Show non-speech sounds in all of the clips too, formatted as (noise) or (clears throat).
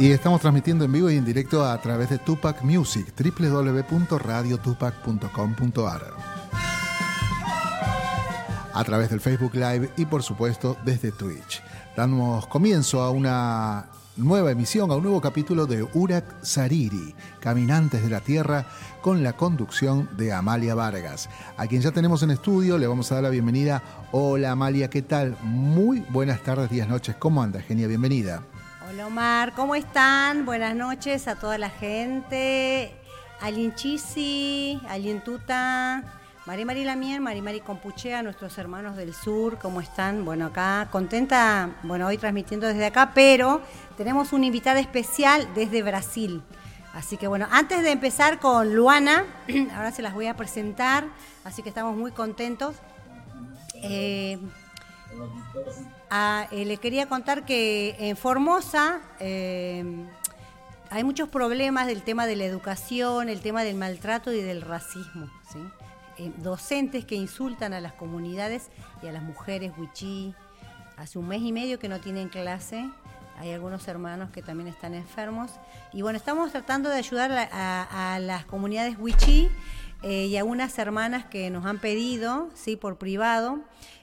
Y estamos transmitiendo en vivo y en directo a través de Tupac Music, www.radiotupac.com.ar. A través del Facebook Live y por supuesto desde Twitch. Damos comienzo a una nueva emisión, a un nuevo capítulo de Urak Sariri, Caminantes de la Tierra, con la conducción de Amalia Vargas, a quien ya tenemos en estudio. Le vamos a dar la bienvenida. Hola Amalia, ¿qué tal? Muy buenas tardes, días, noches. ¿Cómo anda, Genia? Bienvenida. Omar, ¿cómo están? Buenas noches a toda la gente. Alinchisi, Alintuta, Mari Mari Lamien, Mari Mari Compuchea, nuestros hermanos del sur, ¿cómo están? Bueno, acá contenta, bueno, hoy transmitiendo desde acá, pero tenemos una invitada especial desde Brasil. Así que bueno, antes de empezar con Luana, (clears throat) ahora se las voy a presentar, así que estamos muy contentos. Eh, Ah, eh, le quería contar que en Formosa eh, hay muchos problemas del tema de la educación, el tema del maltrato y del racismo. Eh, docentes que insultan a las comunidades y a las mujeres wichí. Hace un mes y medio que no tienen clase. Hay algunos hermanos que también están enfermos. Y bueno, estamos tratando de ayudar a, las comunidades wichí y a unas hermanas que nos han pedido, sí, por privado,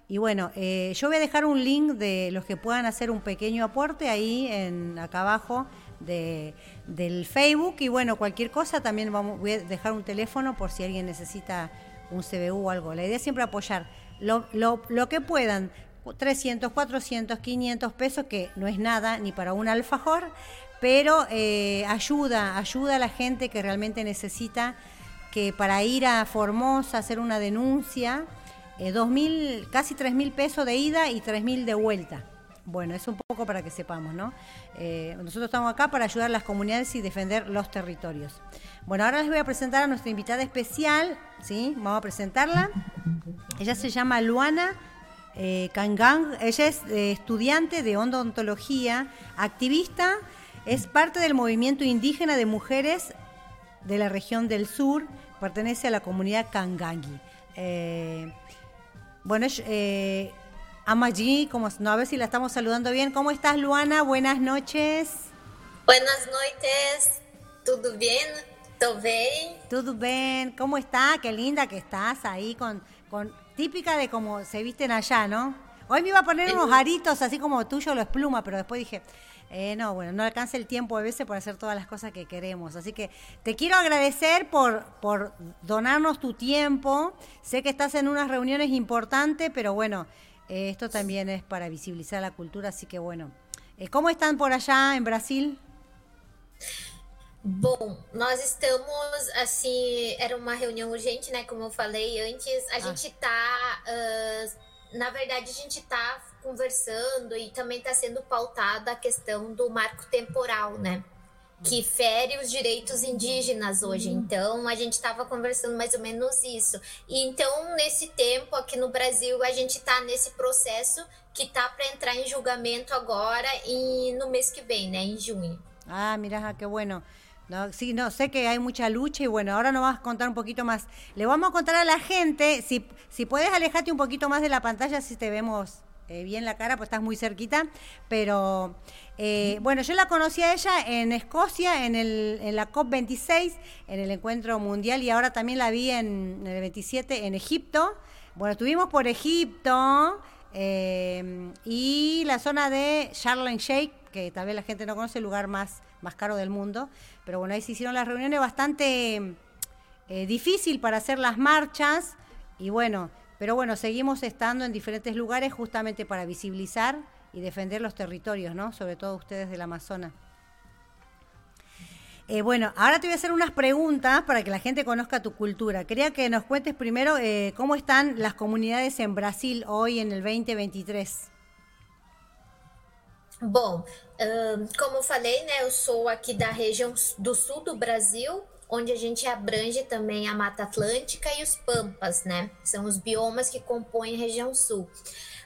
y bueno, eh, yo voy a dejar un link de los que puedan hacer un pequeño aporte ahí en acá abajo de, del Facebook. Y bueno, cualquier cosa también vamos, voy a dejar un teléfono por si alguien necesita un CBU o algo. La idea es siempre apoyar lo, lo, lo que puedan. 300, 400, 500 pesos, que no es nada ni para un alfajor, pero eh, ayuda, ayuda a la gente que realmente necesita que para ir a Formosa, hacer una denuncia, eh, mil, casi tres mil pesos de ida y tres mil de vuelta. Bueno, es un poco para que sepamos, ¿no? Eh, nosotros estamos acá para ayudar a las comunidades y defender los territorios. Bueno, ahora les voy a presentar a nuestra invitada especial, ¿sí? Vamos a presentarla. Ella se llama Luana eh, Kangang. Ella es eh, estudiante de odontología, activista, es parte del movimiento indígena de mujeres de la región del sur, pertenece a la comunidad Kangangi. Bueno, eh, Amaji, como, no, a ver si la estamos saludando bien. ¿Cómo estás, Luana? Buenas noches. Buenas noches. ¿Todo bien? ¿Todo bien? Todo bien. ¿Cómo está? Qué linda que estás ahí con, con típica de cómo se visten allá, ¿no? Hoy me iba a poner unos aritos así como tuyo los pluma, pero después dije, eh, no, bueno, no alcanza el tiempo a veces por hacer todas las cosas que queremos. Así que te quiero agradecer por, por donarnos tu tiempo. Sé que estás en unas reuniones importantes, pero bueno, eh, esto también es para visibilizar la cultura, así que bueno. Eh, ¿Cómo están por allá en Brasil? Bom, nós estamos, assim, era uma reunião urgente, né? Como eu falei antes, a ah. gente tá. Uh, na verdade, a gente tá conversando e também está sendo pautada a questão do marco temporal, né? Que fere os direitos indígenas hoje. Uhum. Então, a gente estava conversando mais ou menos isso. E então, nesse tempo, aqui no Brasil, a gente está nesse processo que está para entrar em julgamento agora e no mês que vem, né? Em junho. Ah, mira, que bueno. No, sí, no, sé que hay mucha lucha y bueno, ahora nos vas a contar un poquito más. Le vamos a contar a la gente, si, si puedes alejarte un poquito más de la pantalla, si te vemos eh, bien la cara, pues estás muy cerquita, pero eh, bueno, yo la conocí a ella en Escocia, en, el, en la COP26, en el encuentro mundial, y ahora también la vi en, el 27 en Egipto. Bueno, estuvimos por Egipto eh, y la zona de Sharm Sheikh, que tal vez la gente no conoce, el lugar más, más caro del mundo, pero bueno, ahí se hicieron las reuniones bastante difícil para hacer las marchas, y bueno, pero bueno, seguimos estando en diferentes lugares justamente para visibilizar y defender los territorios, ¿no? Sobre todo ustedes del Amazonas. Eh, bueno, ahora te voy a hacer unas preguntas para que la gente conozca tu cultura. Quería que nos cuentes primero eh, cómo están las comunidades en Brasil hoy en el 2023. Bom, como falei, né, eu sou aqui da região do sul do Brasil, onde a gente abrange também a Mata Atlântica e os Pampas, né? São os biomas que compõem a região sul.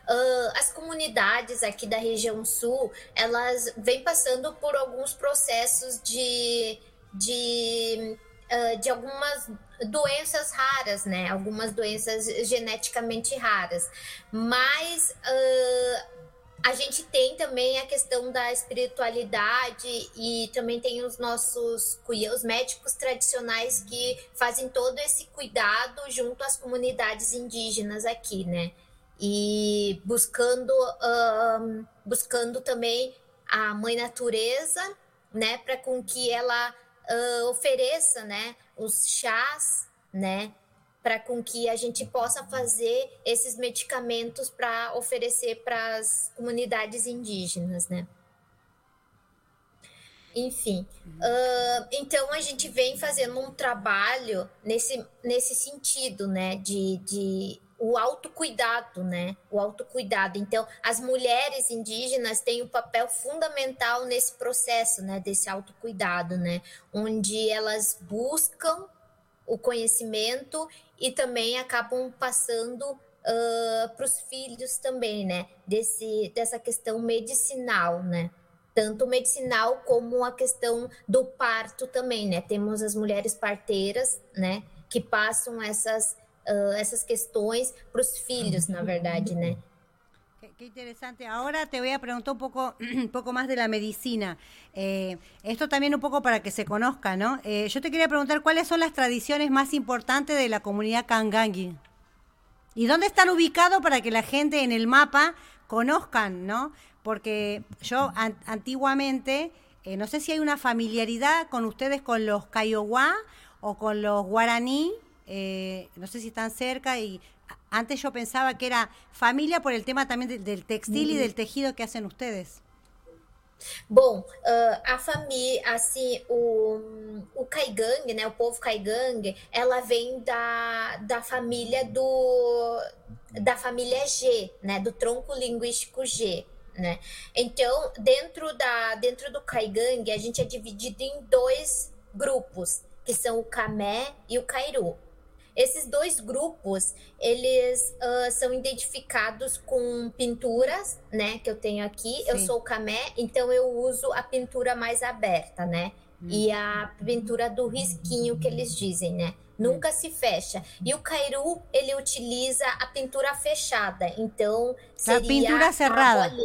Uh, as comunidades aqui da região sul, elas vêm passando por alguns processos de, de, uh, de algumas doenças raras, né? Algumas doenças geneticamente raras. Mas uh, a gente tem também a questão da espiritualidade e também tem os nossos os médicos tradicionais que fazem todo esse cuidado junto às comunidades indígenas aqui, né? E buscando, um, buscando também a mãe natureza, né? Para com que ela uh, ofereça, né? Os chás, né? Para com que a gente possa fazer esses medicamentos para oferecer para as comunidades indígenas, né? Enfim, uh, então a gente vem fazendo um trabalho nesse, nesse sentido, né? De, de o autocuidado, né? O autocuidado. Então, as mulheres indígenas têm um papel fundamental nesse processo, né? Desse autocuidado, né? Onde elas buscam o conhecimento e também acabam passando uh, para os filhos também, né? Desse, dessa questão medicinal, né? Tanto medicinal como a questão do parto também, né? Temos as mulheres parteiras, né? Que passam essas, uh, essas questões para os filhos, na verdade, né? Qué interesante. Ahora te voy a preguntar un poco, (clears throat) un poco más de la medicina. Eh, esto también un poco para que se conozca, ¿no? Eh, yo te quería preguntar cuáles son las tradiciones más importantes de la comunidad Kangangi. ¿Y dónde están ubicados para que la gente en el mapa conozcan, ¿no? Porque yo antiguamente, eh, no sé si hay una familiaridad con ustedes con los Kiowa o con los guaraní, no sé si están cerca y Antes yo pensaba que era familia por el tema também del textil uhum. e del tejido que hacen ustedes. Bom, uh, a família, assim, o, o Kaigang, né, o povo Kaigang, ela vem da, da família do da família G, né, do tronco linguístico G, né? Então, dentro da dentro do Kaigang, a gente é dividido em dois grupos, que são o Kamé e o Kairu. Esses dois grupos, eles uh, são identificados com pinturas, né? Que eu tenho aqui. Sim. Eu sou o camé, então eu uso a pintura mais aberta, né? Hum. E a pintura do risquinho que eles dizem, né? Nunca se fecha. E o Cairu, ele utiliza a pintura fechada. Então, seria a pintura cerrada.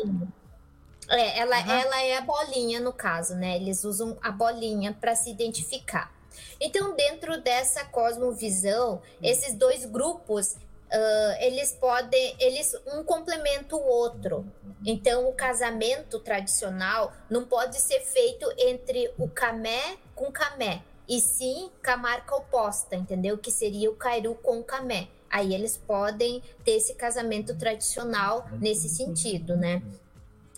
É, ela, uhum. ela é a bolinha, no caso, né? Eles usam a bolinha para se identificar. Então, dentro dessa cosmovisão, esses dois grupos Uh, eles podem, eles um complementa o outro. Então, o casamento tradicional não pode ser feito entre o camé com camé, e sim com a marca oposta, entendeu? Que seria o cairu com o camé. Aí eles podem ter esse casamento tradicional nesse sentido, né?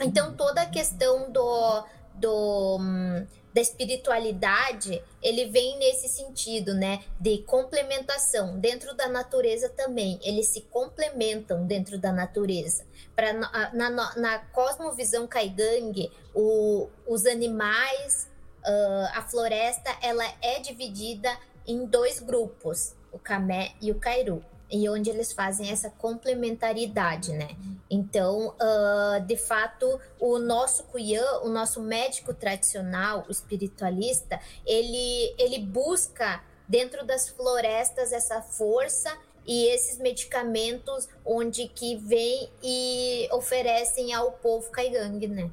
Então, toda a questão do, do hum, da espiritualidade, ele vem nesse sentido, né, de complementação dentro da natureza também. Eles se complementam dentro da natureza. Para na, na, na, cosmovisão Kaigang, o, os animais, uh, a floresta, ela é dividida em dois grupos, o Kamé e o Kairu e onde eles fazem essa complementaridade, né? Então, uh, de fato, o nosso Kuyan, o nosso médico tradicional, o espiritualista, ele, ele busca dentro das florestas essa força e esses medicamentos onde que vem e oferecem ao povo caigangue, né?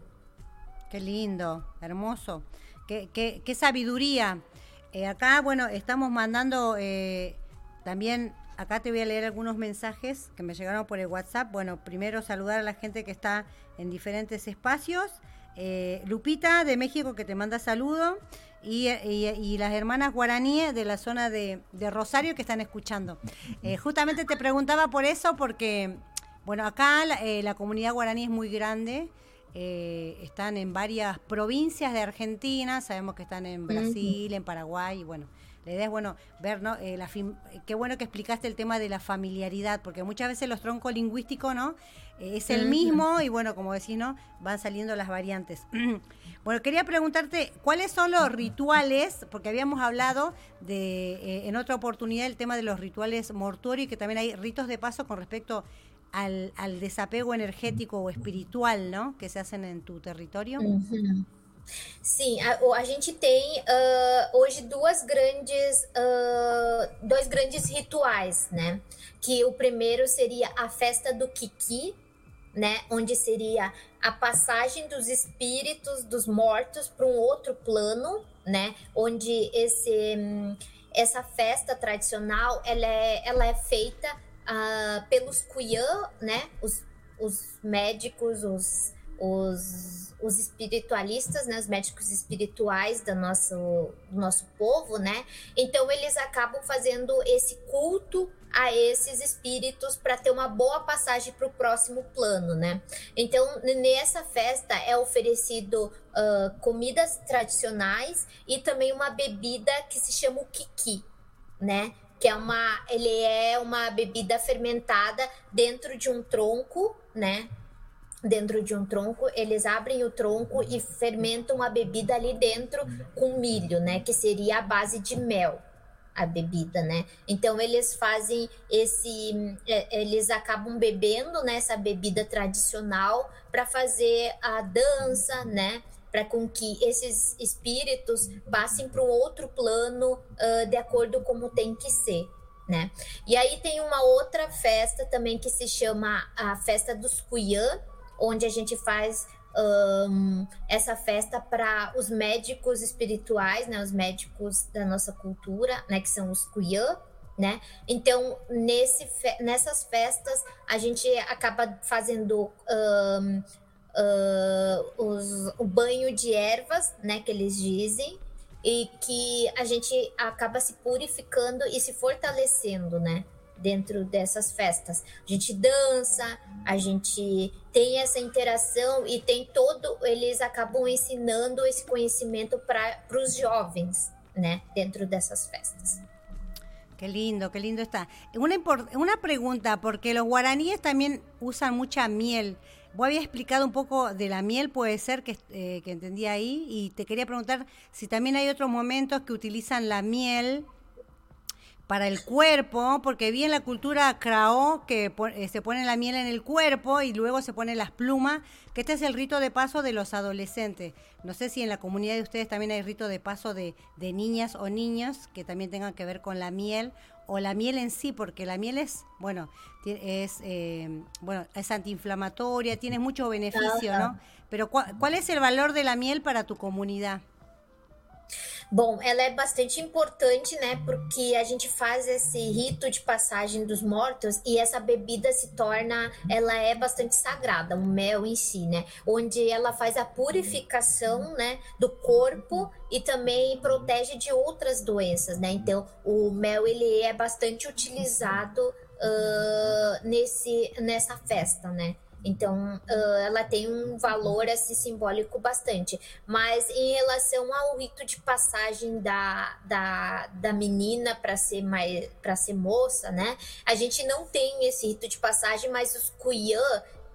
Que lindo, hermoso. Que, que, que sabiduría. Eh, acá, bueno, estamos mandando eh, también Acá te voy a leer algunos mensajes que me llegaron por el WhatsApp. Bueno, primero saludar a la gente que está en diferentes espacios. Eh, Lupita de México que te manda saludo y, las hermanas guaraníes de la zona de, Rosario que están escuchando. Eh, (laughs) justamente te preguntaba por eso porque, bueno, acá la, eh, comunidad guaraní es muy grande. están en varias provincias de Argentina, sabemos que están en Brasil, en Paraguay, y bueno, la idea es, bueno, ver, ¿no? Eh, la qué bueno que explicaste el tema de la familiaridad, porque muchas veces los troncos lingüísticos, ¿no? Eh, es el mismo y, bueno, como decís, ¿no? Van saliendo las variantes. (clears throat) bueno, quería preguntarte, ¿cuáles son los rituales? Porque habíamos hablado de, eh, en otra oportunidad, el tema de los rituales mortuorios y que también hay ritos de paso con respecto al, desapego energético o espiritual, ¿no? Que se hacen en tu territorio. Sim, a, a gente tem uh, hoje duas grandes, uh, dois grandes rituais, né? Que o primeiro seria a festa do Kiki, né? Onde seria a passagem dos espíritos dos mortos para um outro plano, né? Onde esse essa festa tradicional ela é, ela é feita uh, pelos Kuyã, né? Os, os médicos, os, os, os espiritualistas, né? Os médicos espirituais do nosso, do nosso povo, né? Então eles acabam fazendo esse culto a esses espíritos para ter uma boa passagem para o próximo plano, né? Então, nessa festa é oferecido uh, comidas tradicionais e também uma bebida que se chama o kiki, né? Que é uma, ele é uma bebida fermentada dentro de um tronco, né? Dentro de um tronco, eles abrem o tronco e fermentam a bebida ali dentro com milho, né? Que seria a base de mel a bebida, né? Então eles fazem esse, é, eles acabam bebendo né, bebida tradicional para fazer a dança, né? Para com que esses espíritos passem para um outro plano uh, de acordo como tem que ser. Né? E aí tem uma outra festa também que se chama a festa dos Cuyã, onde a gente faz um, essa festa para os médicos espirituais, né, os médicos da nossa cultura, né, que são os Kuyã, né? Então, nesse, nessas festas, a gente acaba fazendo um, uh, os, o banho de ervas, né, que eles dizem, e que a gente acaba se purificando e se fortalecendo, né? Dentro dessas festas. A gente dança, a gente tem essa interação e tem todo, eles acabam ensinando esse conhecimento para os jovens, né, dentro dessas festas. Qué lindo, qué lindo está. Una, una pregunta, porque los guaraníes también usan mucha miel. Vos habías explicado un poco de la miel, puede ser que, eh, que entendí ahí, y te quería preguntar si también hay otros momentos que utilizan la miel para el cuerpo, porque vi en la cultura crao que eh, se pone la miel en el cuerpo y luego se ponen las plumas, que este es el rito de paso de los adolescentes. No sé si en la comunidad de ustedes también hay rito de paso de, de niñas o niños que también tengan que ver con la miel o la miel en sí, porque la miel es, bueno, es, eh, bueno, es antiinflamatoria, tiene mucho beneficio, ¿no? Pero ¿cuál es el valor de la miel para tu comunidad? Bom, ela é bastante importante, né? Porque a gente faz esse rito de passagem dos mortos e essa bebida se torna, ela é bastante sagrada, o mel em si, né? Onde ela faz a purificação, né, do corpo e também protege de outras doenças, né? Então, o mel ele é bastante utilizado uh, nesse nessa festa, né? Então, uh, ela tem um valor assim, simbólico bastante. Mas em relação ao rito de passagem da, da, da menina para ser mais para ser moça, né? A gente não tem esse rito de passagem, mas os Kuyã,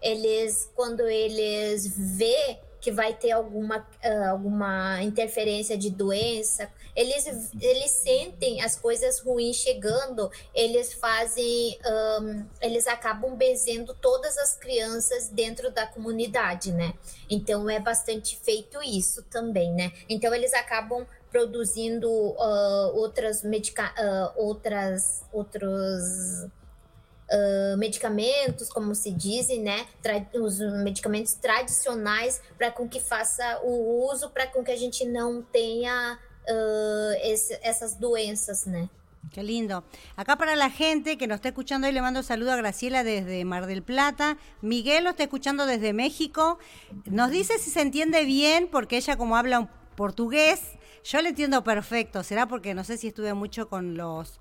eles quando eles vê que vai ter alguma, uh, alguma interferência de doença, eles, eles sentem as coisas ruins chegando, eles fazem, um, eles acabam benzendo todas as crianças dentro da comunidade, né? Então é bastante feito isso também, né? Então eles acabam produzindo uh, outras medica uh, outras outros uh, medicamentos, como se dizem, né? Tra os medicamentos tradicionais para com que faça o uso, para com que a gente não tenha uh, essas doenças, né? Qué lindo. Acá para la gente que nos está escuchando hoy le mando saludo a Graciela desde Mar del Plata. Miguel lo está escuchando desde México. Nos dice si se entiende bien porque ella como habla portugués, yo le entiendo perfecto. Será porque no sé si estuve mucho con los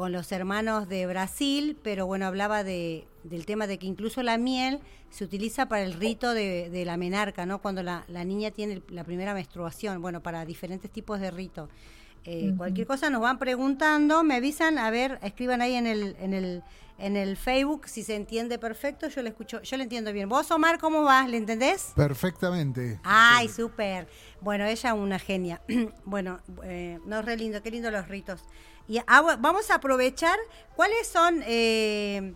con los hermanos de Brasil, pero bueno, hablaba de, del tema de que incluso la miel se utiliza para el rito de, la menarca, ¿no? Cuando la, niña tiene la primera menstruación, bueno, para diferentes tipos de rito. Eh, cualquier cosa nos van preguntando, me avisan, a ver, escriban ahí en el, en el, en el Facebook si se entiende perfecto, yo le escucho, yo le entiendo bien. ¿Vos, Omar, cómo vas? ¿Le entendés? Perfectamente. Ay, súper. Bueno, ella una genia. (clears throat) bueno, eh, no, es re lindo, qué lindo los ritos. Y vamos a aprovechar cuáles son eh,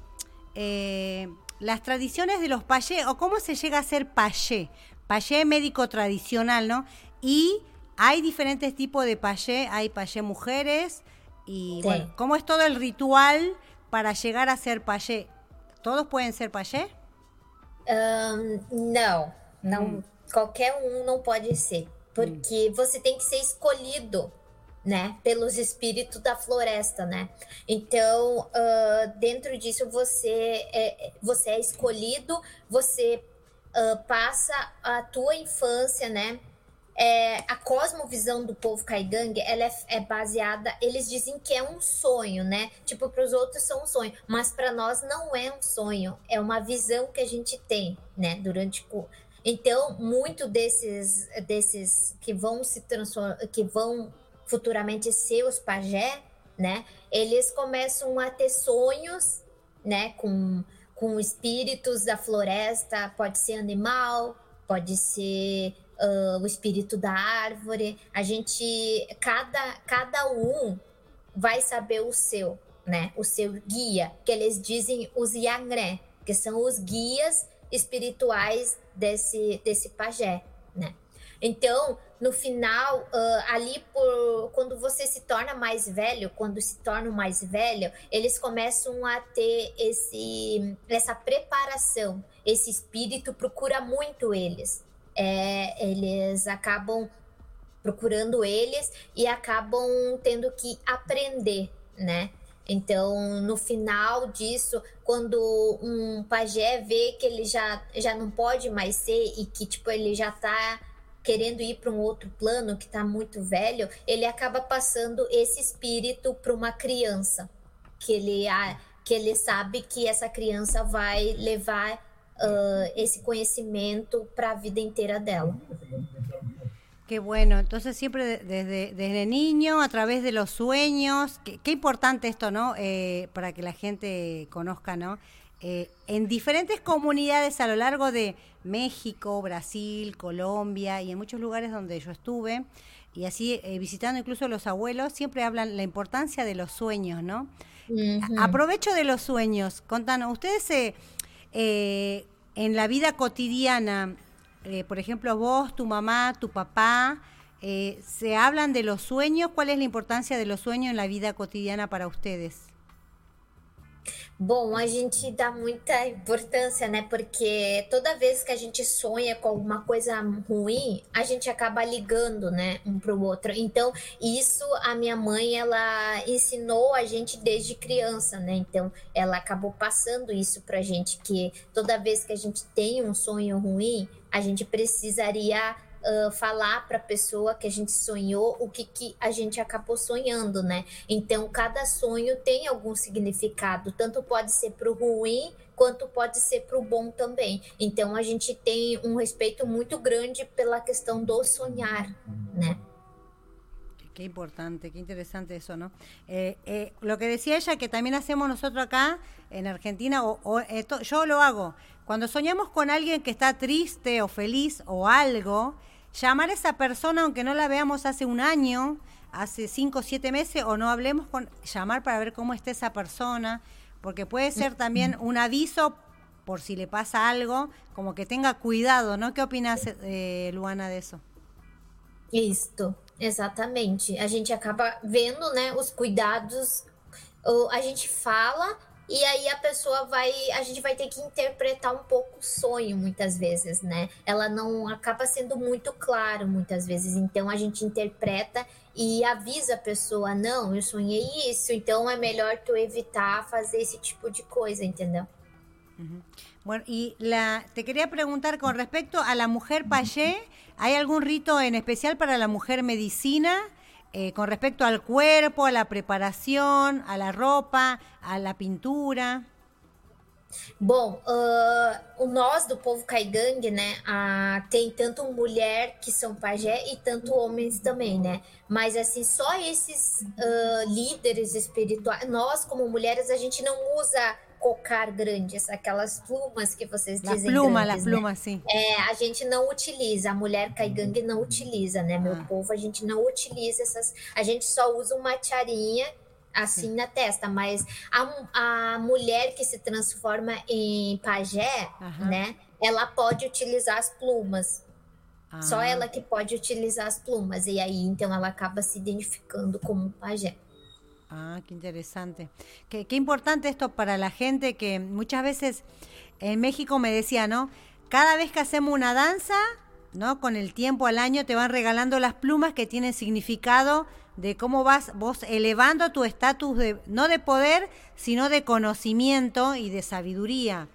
eh, las tradiciones de los payé o cómo se llega a ser payé. Payé médico tradicional, ¿no? Y hay diferentes tipos de payé, hay payé mujeres y bueno, ¿cómo es todo el ritual para llegar a ser payé? ¿Todos pueden ser payé? Um, não, não. Hum. Qualquer um não pode ser, porque hum. você tem que ser escolhido né, pelos espíritos da floresta, né? Então, uh, dentro disso você é, você é escolhido, você uh, passa a tua infância, né? É, a cosmovisão do povo caigangue, ela é, é, baseada, eles dizem que é um sonho, né? Tipo, para os outros são um sonho, mas para nós não é um sonho, é uma visão que a gente tem, né? Durante então, muito desses desses que vão se transformar, que vão futuramente seus pajé, né? Eles começam a ter sonhos, né? Com, com espíritos da floresta, pode ser animal, pode ser uh, o espírito da árvore. A gente, cada, cada um vai saber o seu, né? O seu guia, que eles dizem os Yangré, que são os guias espirituais desse, desse pajé, né? Então, no final, uh, ali por quando você se torna mais velho, quando se torna mais velho, eles começam a ter esse essa preparação. Esse espírito procura muito eles. É, eles acabam procurando eles e acabam tendo que aprender, né? Então, no final disso, quando um pajé vê que ele já, já não pode mais ser e que tipo ele já tá querendo ir para um outro plano que está muito velho, ele acaba passando esse espírito para uma criança, que ele, que ele sabe que essa criança vai levar uh, esse conhecimento para a vida inteira dela. Qué bueno, entonces siempre desde, desde niño, a través de los sueños, qué, qué importante esto, ¿no? Eh, para que la gente conozca, ¿no? Eh, en diferentes comunidades a lo largo de México, Brasil, Colombia y en muchos lugares donde yo estuve, y así eh, visitando incluso los abuelos, siempre hablan la importancia de los sueños, ¿no? Aprovecho de los sueños, contanos, ustedes eh, en la vida cotidiana, por ejemplo, vos, tu mamá, tu papá, ¿se hablan de los sueños? ¿Cuál es la importancia de los sueños en la vida cotidiana para ustedes? Bom, a gente dá muita importância, né? Porque toda vez que a gente sonha com alguma coisa ruim, a gente acaba ligando, né, um para o outro. Então, isso a minha mãe ela ensinou a gente desde criança, né? Então, ela acabou passando isso pra gente que toda vez que a gente tem um sonho ruim, a gente precisaria uh, falar para a pessoa que a gente sonhou o que, que a gente acabou sonhando, né? Então, cada sonho tem algum significado, tanto pode ser para o ruim quanto pode ser para o bom também. Então, a gente tem um respeito muito grande pela questão do sonhar, né? Qué importante, qué interesante eso, ¿no? Eh, eh, lo que decía ella, que también hacemos nosotros acá en Argentina, o, o esto, yo lo hago, cuando soñamos con alguien que está triste o feliz o algo, llamar a esa persona, aunque no la veamos hace un año, hace cinco o siete meses, o no hablemos con, llamar para ver cómo está esa persona, porque puede ser también un aviso por si le pasa algo, como que tenga cuidado, ¿no? ¿Qué opinas, eh, Luana, de eso? Isto, exatamente. A gente acaba vendo, né, os cuidados, a gente fala E aí a pessoa vai, a gente vai ter que interpretar um pouco o sonho muitas vezes, né? Ela não acaba sendo muito claro muitas vezes, então a gente interpreta e avisa a pessoa, não, eu sonhei isso, então é melhor tu evitar fazer esse tipo de coisa, entendeu? Uhum. Bueno, y la, te quería preguntar con respecto a la mujer payé, ¿hay algún rito en especial para la mujer medicina? Eh, con respecto al cuerpo, a la preparación, a la ropa, a la pintura? Bom, uh, nós do povo caigangue, né, tem tanto mulher que são pajé e tanto homens também, né? Mas assim, só esses uh, líderes espirituais, nós como mulheres, a gente não usa cocar grandes, aquelas plumas que vocês la dizem pluma, grandes, la pluma, né? sim. É, a gente não utiliza, a mulher caigangue não utiliza, né? Meu ah. povo, a gente não utiliza essas, a gente só usa uma tiarinha assim sim. na testa, mas a, a mulher que se transforma em pajé, né? Ela pode utilizar as plumas. Ah. Só ela que pode utilizar as plumas. E aí, então, ela acaba se identificando como pajé. Ah, qué interesante. Qué, qué importante esto para la gente que muchas veces en México me decía, ¿no? Cada vez que hacemos una danza, ¿no? Con el tiempo al año te van regalando las plumas que tienen significado de cómo vas vos elevando tu estatus de no de poder, sino de conocimiento y de sabiduría.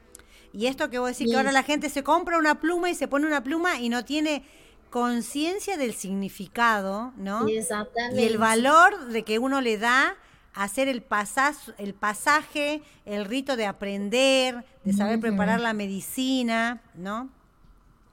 Y esto que vos decís que ahora la gente se compra una pluma y se pone una pluma y no tiene conciencia del significado, ¿no? Exactamente. Y el valor de que uno le da hacer el, pasaz, el pasaje, el rito de aprender, de saber preparar la medicina, ¿no?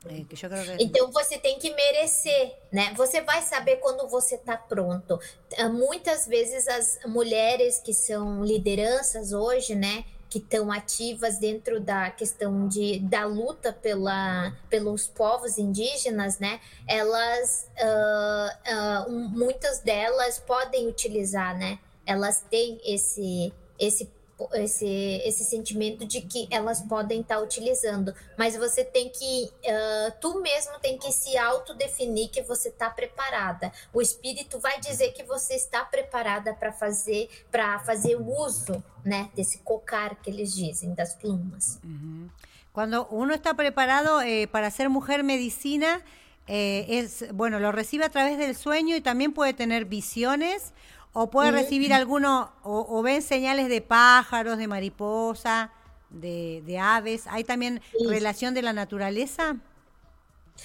É, que quero Então você tem que merecer, né? Você vai saber quando você está pronto. Ah, muitas vezes as mulheres que são lideranças hoje, né? Que estão ativas dentro da questão de, da luta pela, pelos povos indígenas, né? Elas, uh, uh, muitas delas podem utilizar, né? Elas têm esse, esse esse, esse sentimento de que elas podem estar tá utilizando, mas você tem que, uh, tu mesmo tem que se autodefinir que você está preparada. O espírito vai dizer que você está preparada para fazer, para fazer uso, né, desse cocar que eles dizem das plumas. Uhum. Quando uno está preparado eh, para ser mujer medicina, eh, es bueno, lo recibe a través del sueño y también puede tener visiones o puede recibir alguno, o, ven señales de pájaros, de mariposa, de, aves. ¿Hay también relación de la naturaleza?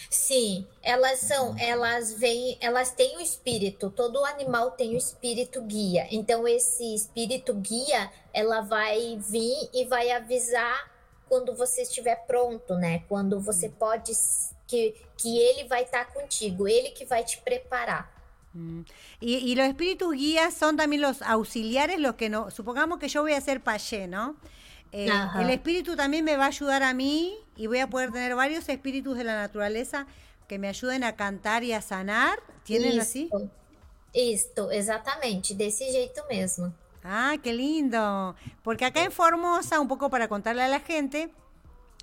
Sí, elas são, elas vêm, elas têm o espírito, todo animal tem o espírito guia. Então esse espírito guia, ela vai vir e vai avisar quando você estiver pronto, né? Quando você pode que que ele vai estar contigo, ele que vai te preparar. Mm. Y, los espíritus guías son también los auxiliares, los que no, supongamos que yo voy a ser payé, ¿no? Eh, el espíritu también me va a ayudar a mí y voy a poder tener varios espíritus de la naturaleza que me ayuden a cantar y a sanar. ¿Tienen así? Esto, exactamente, de ese jeito mismo. Ah, qué lindo. Porque acá en Formosa, un poco para contarle a la gente,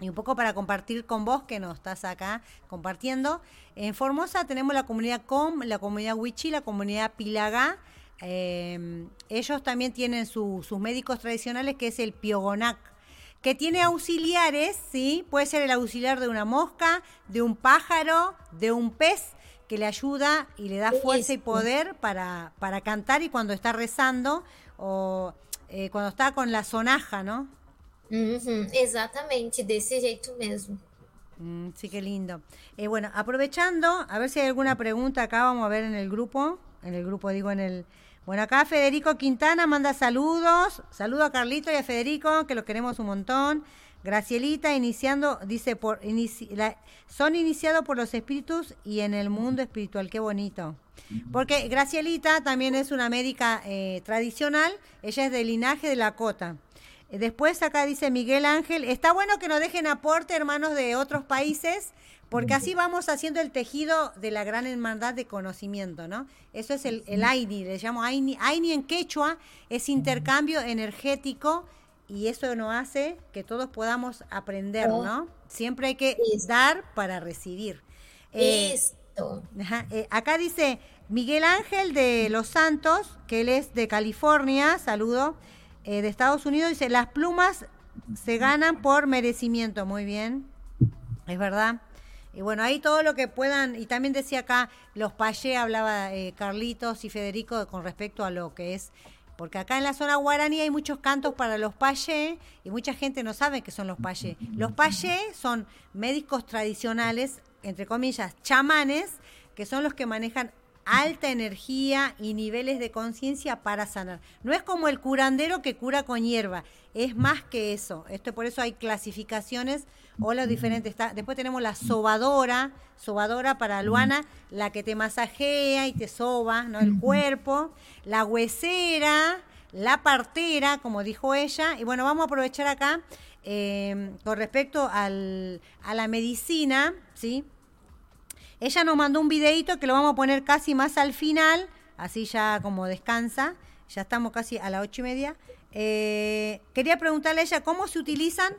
y un poco para compartir con vos que nos estás acá compartiendo. En Formosa tenemos la comunidad Com, la comunidad Huichi, la comunidad Pilagá. Em, ellos también tienen sus médicos tradicionales, que es el Piogonac, que tiene auxiliares, ¿sí? Puede ser el auxiliar de una mosca, de un pájaro, de un pez, que le ayuda y le da fuerza y poder para, para cantar y cuando está rezando o eh, cuando está con la sonaja, ¿no? Exactamente, de ese jeito mesmo. Mm, sí, qué lindo. Eh, bueno, aprovechando, a ver si hay alguna pregunta acá, vamos a ver en el grupo, en el grupo digo en el... Bueno, acá Federico Quintana manda saludos, saludo a Carlito y a Federico, que los queremos un montón. Gracielita iniciando, dice, por son iniciados por los espíritus y en el mundo espiritual, qué bonito. Porque Gracielita también es una médica eh, tradicional, ella es del linaje de la cota. Después acá dice Miguel Ángel, está bueno que nos dejen aporte hermanos de otros países, porque así vamos haciendo el tejido de la gran hermandad de conocimiento, ¿no? Eso es el, el AINI, le llamo AINI. AINI en quechua es intercambio energético y eso nos hace que todos podamos aprender. ¿no? Siempre hay que dar para recibir. Eh, eh, acá dice Miguel Ángel de Los Santos, que él es de California, saludo. Eh, de Estados Unidos dice, las plumas se ganan por merecimiento. Muy bien, es verdad. Y bueno, ahí todo lo que puedan, y también decía acá, los payé, hablaba eh, Carlitos y Federico con respecto a lo que es, porque acá en la zona guaraní hay muchos cantos para los payé y mucha gente no sabe qué son los payé. Los payé son médicos tradicionales, entre comillas, chamanes, que son los que manejan alta energía y niveles de conciencia para sanar. No es como el curandero que cura con hierba, es más que eso. Esto por eso hay clasificaciones o las diferentes. después tenemos la sobadora, sobadora para Luana, la que te masajea y te soba, ¿no? El cuerpo, la huesera, la partera, como dijo ella. Y bueno, vamos a aprovechar acá eh, con respecto al, a la medicina, ¿sí? Ella nos mandó un videito que lo vamos a poner casi más al final, así ya como descansa. Ya estamos casi a las ocho y media. Eh, quería preguntarle a ella cómo se utilizan,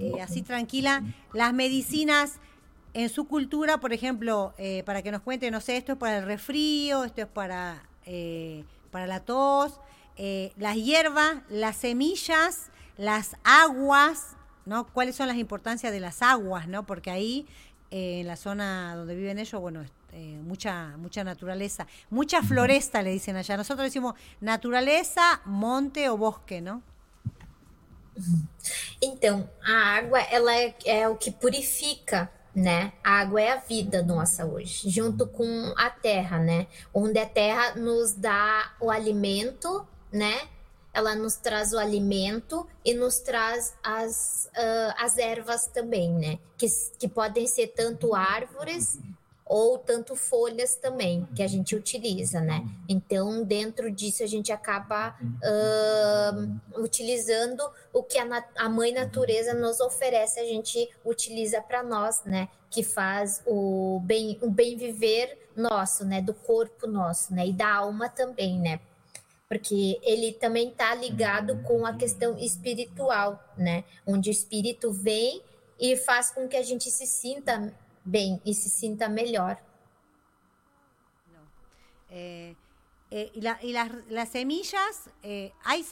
eh, así tranquila, las medicinas en su cultura, por ejemplo, eh, para que nos cuente, no sé, esto es para el resfrío, esto es para, para la tos. las hierbas, las semillas, las aguas, ¿no? ¿Cuáles son las importancias de las aguas, ¿no? Porque ahí, eh, en la zona donde viven ellos, bueno, eh, mucha, mucha naturaleza, mucha floresta le dicen allá. Nosotros decimos naturaleza, monte o bosque, ¿no? Então, a água ela é, é, o que purifica, né? A água é a vida nossa hoje, junto com a terra, né? Onde a terra nos dá o alimento, né? Ela nos traz o alimento e nos traz as, uh, as ervas também, né? Que, que podem ser tanto árvores ou tanto folhas também que a gente utiliza, né? Então, dentro disso, a gente acaba uh, utilizando o que a, a, mãe natureza nos oferece, a gente utiliza para nós, né? Que faz o bem, o bem viver nosso, né? Do corpo nosso, né? E da alma também, né? Porque ele também está ligado com a questão espiritual, né? Onde o espírito vem e faz com que a gente se sinta bem y se sienta mejor. Eh, eh, y, las, semillas, eh, hay,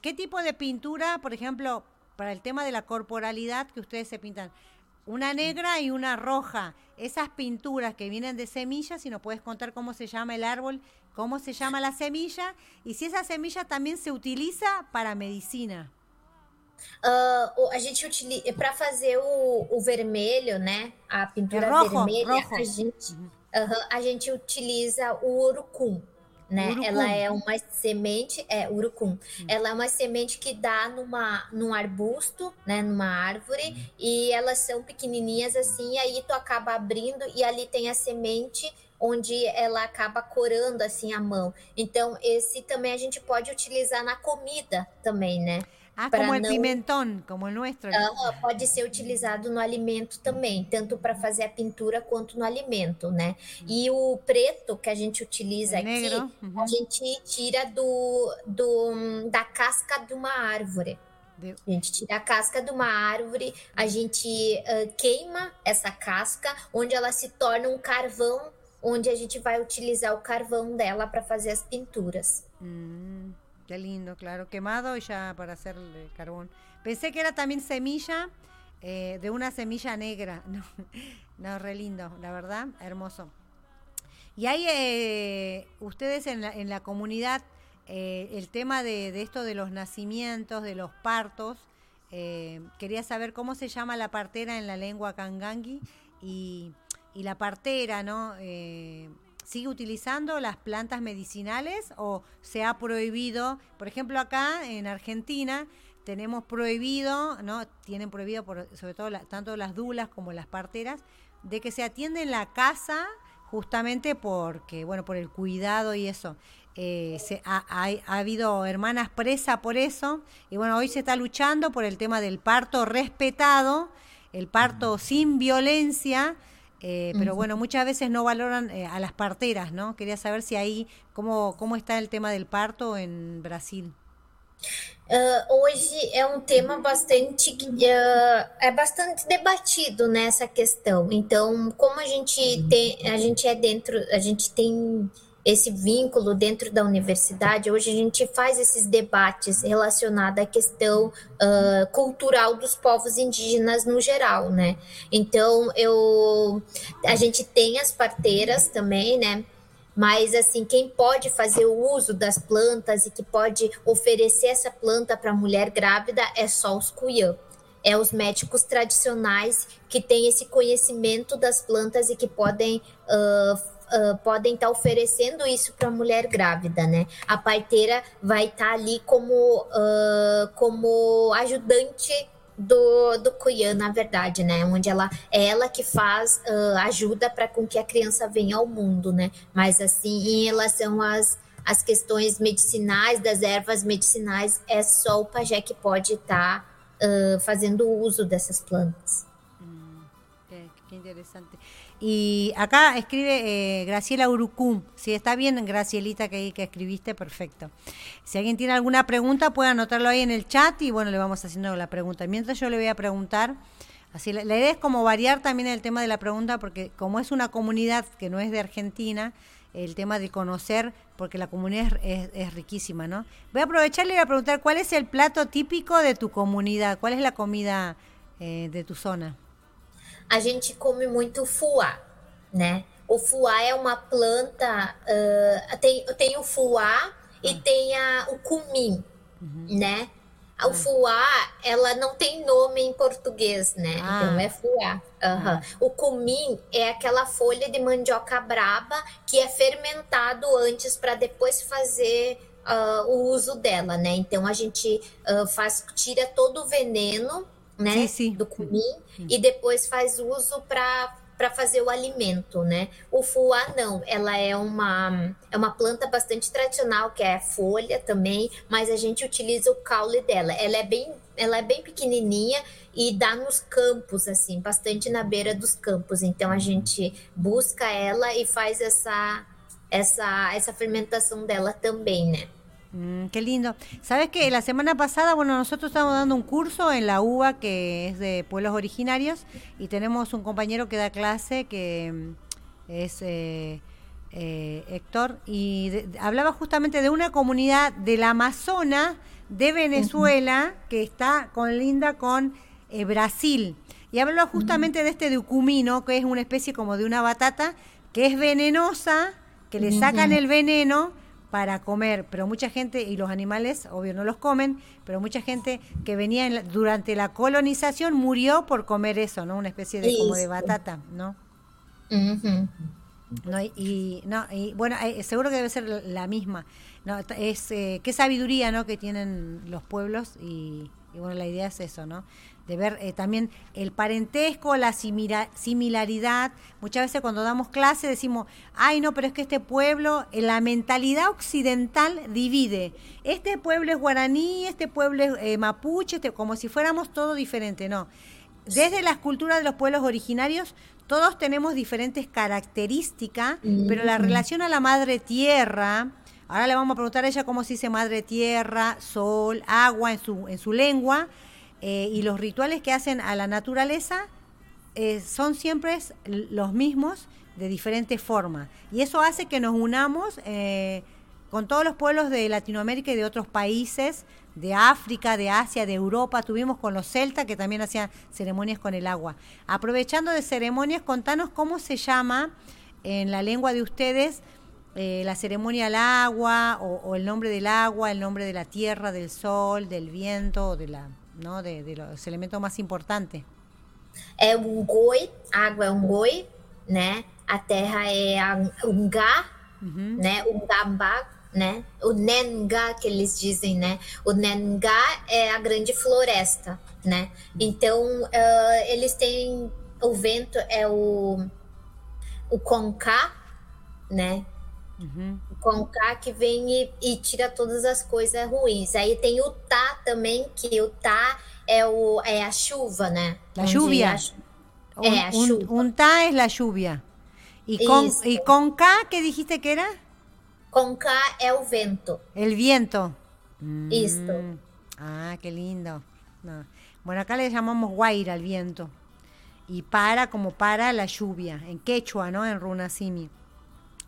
¿qué tipo de pintura, por ejemplo, para el tema de la corporalidad que ustedes se pintan? Una negra y una roja. Esas pinturas que vienen de semillas, si nos puedes contar cómo se llama el árbol, cómo se llama la semilla y si esa semilla también se utiliza para medicina. Uh, a gente utiliza para fazer o, o, vermelho, né? A pintura rojo, vermelha, rojo. a gente uh -huh, a gente utiliza o urucum, né? Urucum. Ela é uma semente, é urucum. Hum. Ela é uma semente que dá numa num arbusto, né? Numa árvore hum. e elas são pequenininhas assim. Aí tu acaba abrindo e ali tem a semente onde ela acaba corando assim a mão. Então esse também a gente pode utilizar na comida também, né? Ah, como o pimentão, como o nosso. Uh, pode ser utilizado no alimento também, tanto para fazer a pintura quanto no alimento, né? E o preto que a gente utiliza é aqui, uhum. a gente tira do, do, da casca de uma árvore. A gente tira a casca de uma árvore, a gente uh, queima essa casca, onde ela se torna um carvão, onde a gente vai utilizar o carvão dela para fazer as pinturas. Hum. Qué lindo, claro. Quemado ya para hacer carbón. Pensé que era también semilla eh, de una semilla negra. (laughs) No, no, re lindo, la verdad, hermoso. Y hay eh, ustedes en la, en la comunidad, eh, el tema de, esto de los nacimientos, de los partos, quería saber cómo se llama la partera en la lengua kangangi y, y la partera, ¿no? Sigue utilizando las plantas medicinales o se ha prohibido, por ejemplo acá en Argentina tenemos prohibido, ¿no? Tienen prohibido por, sobre todo tanto las dulas como las parteras de que se atiende en la casa justamente porque, bueno, por el cuidado y eso. Eh, se, ha, ha, habido hermanas presas por eso y bueno, hoy se está luchando por el tema del parto respetado, el parto sin violencia eh, pero bueno, muchas veces no valoran eh, a las parteras, ¿no? Quería saber si ahí, cómo, cómo está el tema del parto en Brasil. Uh, hoje é um tema bastante uh, é bastante debatido nessa questão. Então, como a gente tem, a gente é dentro, a gente tem esse vínculo dentro da universidade, hoje a gente faz esses debates relacionados à questão uh, cultural dos povos indígenas no geral, né? Então, eu, a gente tem as parteiras também, né? Mas, assim, quem pode fazer o uso das plantas e que pode oferecer essa planta para mulher grávida é só os cuyã. É os médicos tradicionais que têm esse conhecimento das plantas e que podem uh, uh, podem estar tá oferecendo isso para a mulher grávida, né? A parteira vai estar tá ali como, uh, como ajudante do, do Cuian, na verdade, né? Onde ela é ela que faz uh, ajuda para com que a criança venha ao mundo, né? Mas assim, em relação às, às questões medicinais, das ervas medicinais, é só o pajé que pode estar tá, uh, fazendo uso dessas plantas. Hum, é, que interessante. Y acá escribe eh, Graciela Urucum. Si está bien, Gracielita, que, que escribiste, perfecto. Si alguien tiene alguna pregunta, puede anotarlo ahí en el chat y bueno, le vamos haciendo la pregunta. Mientras yo le voy a preguntar, así la, idea es como variar también el tema de la pregunta, porque como es una comunidad que no es de Argentina, el tema de conocer, porque la comunidad es, riquísima, ¿no? Voy a aprovecharle y voy a preguntar cuál es el plato típico de tu comunidad, cuál es la comida eh, de tu zona. A gente come muito fuá, né? O fuá é uma planta, uh, tem, tem o fuá e ah. tem a, o cumim, uhum. né? O fuá, ela não tem nome em português, né? Ah. Então é fuá. Uhum. Ah. O cumim é aquela folha de mandioca braba que é fermentado antes para depois fazer uh, o uso dela, né? Então a gente uh, faz, tira todo o veneno, né? Sim, sim. Do cumim e depois faz uso para para fazer o alimento, né? O fuá não, ela é uma é uma planta bastante tradicional que é folha também, mas a gente utiliza o caule dela. Ela é bem ela é bem pequenininha e dá nos campos assim, bastante na beira dos campos. Então a gente busca ela e faz essa essa essa fermentação dela também, né? Mm, qué lindo. Sabes que la semana pasada, bueno, nosotros estamos dando un curso en la UBA que es de pueblos originarios y tenemos un compañero que da clase que mm, es eh, eh, Héctor y hablaba justamente de una comunidad del Amazonas de Venezuela que está con linda con eh, Brasil. Y hablaba justamente de este ducumino, que es una especie como de una batata, que es venenosa, que le sacan el veneno para comer, pero mucha gente, y los animales, obvio, no los comen, pero mucha gente que venía durante la colonización murió por comer eso, ¿no? Una especie de como de batata, ¿no? no y, no, y bueno, eh, seguro que debe ser la misma. No, es eh, qué sabiduría, ¿no? Que tienen los pueblos y, y bueno, la idea es eso, ¿no? De ver eh, también el parentesco, la similaridad. Muchas veces cuando damos clase decimos, ay no, pero es que este pueblo, en la mentalidad occidental divide. Este pueblo es guaraní, este pueblo es eh, mapuche, este, como si fuéramos todo diferente, no. Desde las culturas de los pueblos originarios, todos tenemos diferentes características, pero la relación a la madre tierra, ahora le vamos a preguntar a ella cómo se dice madre tierra, sol, agua en su, en su lengua, eh, y los rituales que hacen a la naturaleza eh, son siempre los mismos de diferentes formas. Y eso hace que nos unamos eh, con todos los pueblos de Latinoamérica y de otros países, de África, de Asia, de Europa. Tuvimos con los celtas que también hacían ceremonias con el agua. Aprovechando de ceremonias, contanos cómo se llama en la lengua de ustedes la ceremonia al agua o, o el nombre del agua, el nombre de la tierra, del sol, del viento, de la ¿no? De, de, los elementos mais importantes. É um goi, a água é um goi, né? A terra é um gá, uhum. né? Um gambá, né? O nenga que eles dizem, né? O nenga é a grande floresta, né? Então uh, eles têm o vento é o o conká, né? Uhum. Com K que vem e, e, tira todas as coisas ruins. Aí tem o tá também, que o tá é, o, é a chuva, né? A lluvia. A, é, a chuva. Tá é a lluvia. E com, e com K, que dijiste que era? Com K é o vento. El viento. Isso. Mm. Ah, qué lindo. No. Bueno, acá le llamamos guaira al viento. Y para como para la lluvia, en quechua, ¿no? En runasimi.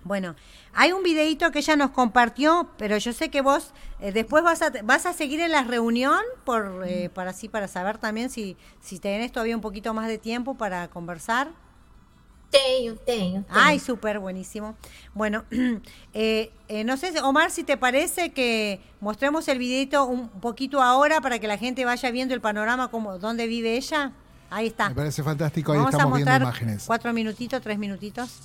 Bueno, hay un videito que ella nos compartió, pero yo sé que vos eh, después vas a, vas a seguir en la reunión por, eh, para así para saber también si, si tenés todavía un poquito más de tiempo para conversar. Tengo, tengo. Ay, súper buenísimo. Bueno, (clears throat) eh, no sé, Omar, si te parece que mostremos el videito un poquito ahora para que la gente vaya viendo el panorama, como dónde vive ella. Ahí está. Me parece fantástico, ahí estamos viendo imágenes. Cuatro minutitos, tres minutitos.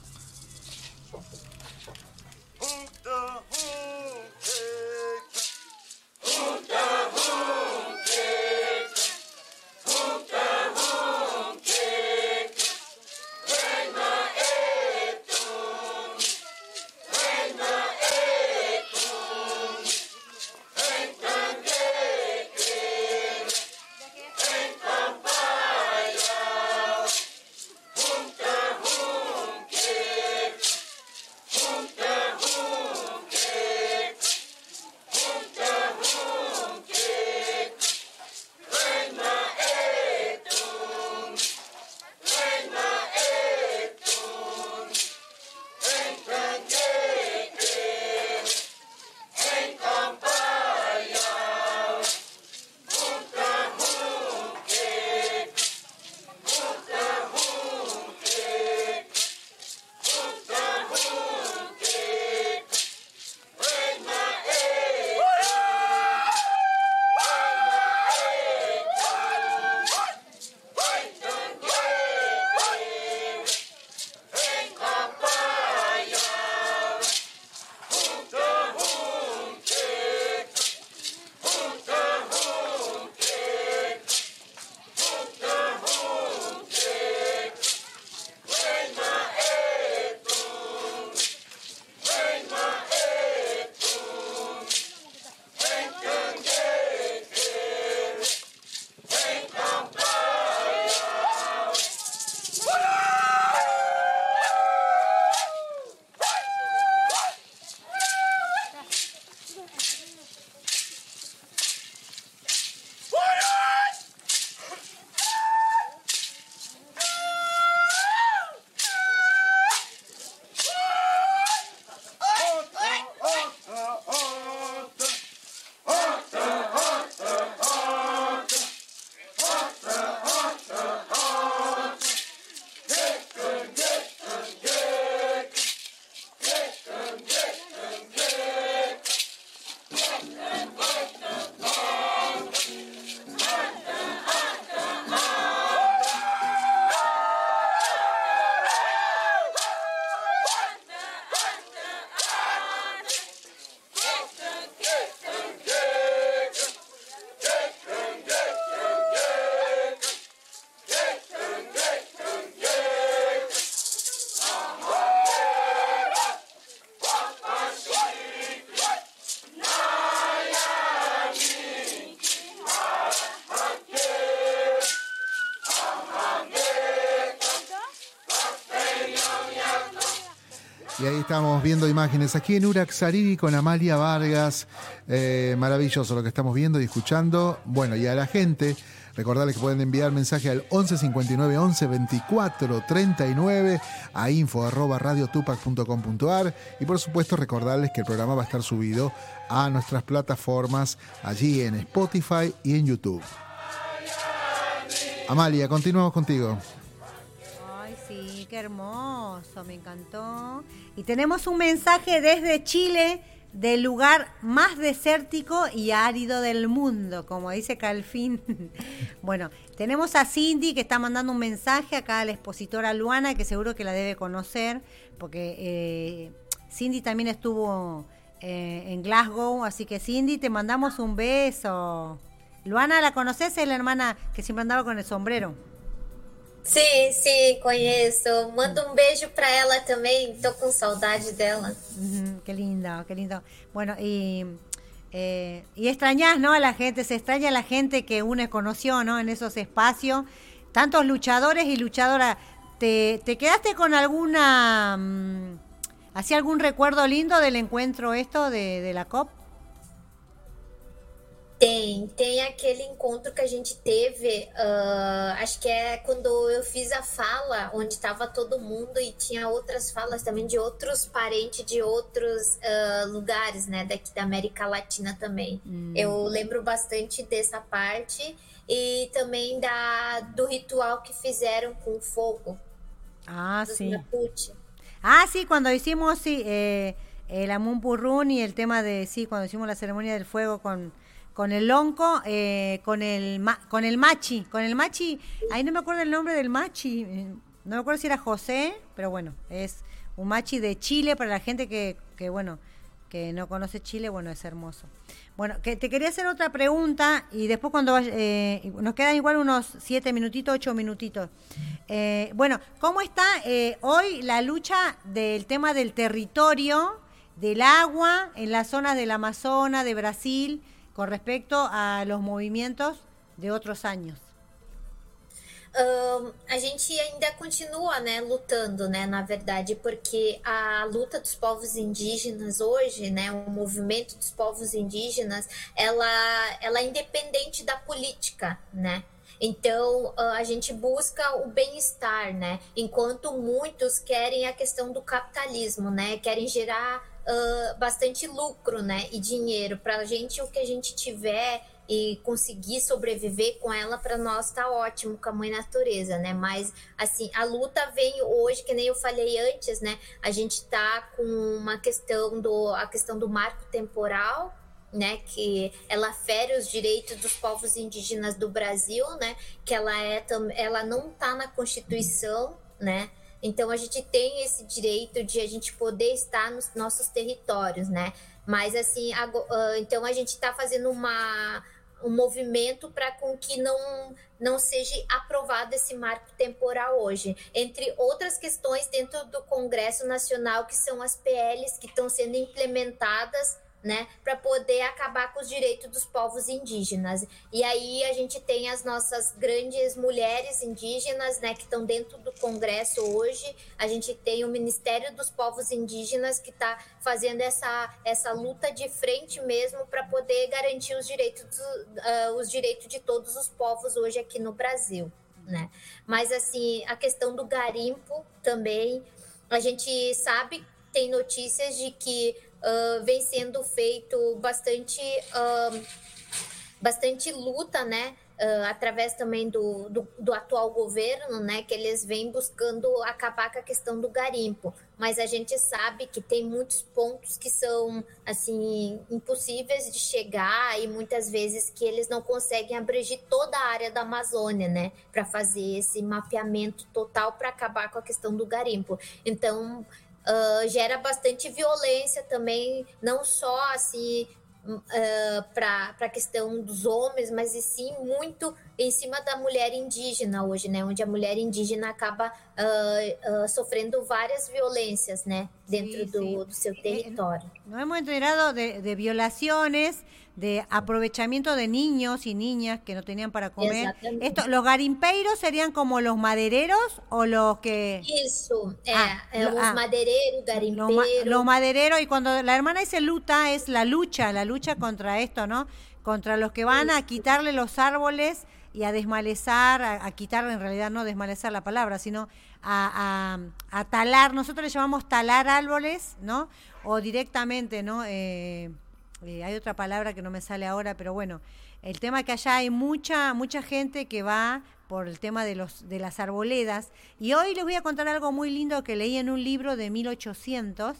Estamos viendo imágenes aquí en Uraxariri con Amalia Vargas. Eh, maravilloso lo que estamos viendo y escuchando. Bueno, y a la gente, recordarles que pueden enviar mensaje al 11 59 11 24 39 a info arroba radiotupac.com.ar y por supuesto recordarles que el programa va a estar subido a nuestras plataformas allí en Spotify y en YouTube. Amalia, continuamos contigo qué hermoso, me encantó. Y tenemos un mensaje desde Chile del lugar más desértico y árido del mundo, como dice Calfín. (laughs) bueno, tenemos a Cindy que está mandando un mensaje acá a la expositora Luana, que seguro que la debe conocer, porque eh, Cindy también estuvo eh, en Glasgow, así que Cindy, te mandamos un beso. Luana, ¿la conoces? Es la hermana que siempre andaba con el sombrero. Sim, sim, conheço. Manda um beijo para ela também. Tô com saudade dela. Uh qué lindo, qué lindo. Bueno, y, eh, y extrañas, ¿no? A la gente, se extraña a la gente que uno conoció, ¿no? En esos espacios. Tantos luchadores y luchadoras. ¿Te, te quedaste con alguna... ¿Hacía algún recuerdo lindo del encuentro esto de la COP? Tem, tem aquele encontro que a gente teve, uh, acho que é quando eu fiz a fala, onde estava todo mundo e tinha outras falas também de outros parentes de outros uh, lugares, né, daqui da América Latina também. Hum. Eu lembro bastante dessa parte e também da do ritual que fizeram com fogo. Ah, sim. Mapuche. Ah, sí, cuando hicimos sí, eh, el Amun Purrun y el tema de, sí, cuando hicimos la ceremonia del fuego con con el lonco, eh, con el con el machi, con el machi, ahí no me acuerdo el nombre del machi, eh, no me acuerdo si era José, pero bueno, es un machi de Chile para la gente que, que bueno, que no conoce Chile, bueno, es hermoso. Bueno, que te quería hacer otra pregunta y después cuando eh, nos quedan igual unos siete minutitos, ocho minutitos. bueno, ¿cómo está hoy la lucha del tema del territorio, del agua en las zonas del Amazonas, de Brasil? Con respecto a los movimientos de outros anos? A gente ainda continua né, lutando, né, na verdade, porque a luta dos povos indígenas hoje, né, o movimento dos povos indígenas, ela, ela é independente da política, né? Então a gente busca o bem-estar, né? Enquanto muitos querem a questão do capitalismo, né? Querem gerar uh, bastante lucro, né? E dinheiro. Para a gente, o que a gente tiver e conseguir sobreviver com ela, para nós tá ótimo com a mãe natureza, né? Mas, assim, a luta vem hoje, que nem eu falei antes, né? A gente tá com uma questão do, a questão do marco temporal, né, que ela fere os direitos dos povos indígenas do Brasil, né, que ela é ela não está na Constituição, né, então a gente tem esse direito de a gente poder estar nos nossos territórios, né? Mas assim, a, então a gente está fazendo uma, um movimento para com que não não seja aprovado esse marco temporal hoje, entre outras questões dentro do Congresso Nacional que são as PLs que estão sendo implementadas né, para poder acabar com os direitos dos povos indígenas. E aí a gente tem as nossas grandes mulheres indígenas, né, que estão dentro do Congresso hoje. A gente tem o Ministério dos Povos Indígenas que está fazendo essa, essa luta de frente mesmo para poder garantir os direitos, uh, os direitos de todos os povos hoje aqui no Brasil. Né? Mas assim, a questão do garimpo também, a gente sabe, tem notícias de que vem sendo feito bastante, uh, bastante luta, né? Uh, através também do, do, do, atual governo, né, que eles vêm buscando acabar com a questão do garimpo. Mas a gente sabe que tem muitos pontos que são assim impossíveis de chegar e muitas vezes que eles não conseguem abranger toda a área da Amazônia, né, para fazer esse mapeamento total para acabar com a questão do garimpo. Então uh, gera bastante violência também, não só assim uh, para a questão dos homens, mas e sim muito em cima da mulher indígena hoje, né? Onde a mulher indígena acaba uh, uh, sofrendo várias violências, né? Dentro sí, do, sí. do, seu território. Nos hemos enterado de, de violaciones de aprovechamiento de niños y niñas que no tenían para comer. Esto, ¿Los garimpeiros serían como los madereros o los que...? Eso, ah, los ah, madereros, garimpeiros. Los, madereros, y cuando la hermana dice luta, es la lucha, la lucha contra esto, ¿no? Contra los que van a quitarle los árboles y a desmalezar, a, a quitar, en realidad no desmalezar la palabra, sino a, a, talar, nosotros le llamamos talar árboles, ¿no? O directamente, ¿no? Eh, eh, hay otra palabra que no me sale ahora, pero bueno, el tema que allá hay mucha, mucha gente que va por el tema de, los, de las arboledas. Y hoy les voy a contar algo muy lindo que leí en un libro de 1800.